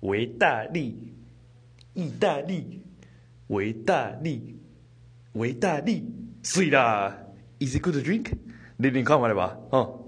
维大利，意大利，维大利，维大利，水啦！Is it good to drink？你你看完了吧？哦。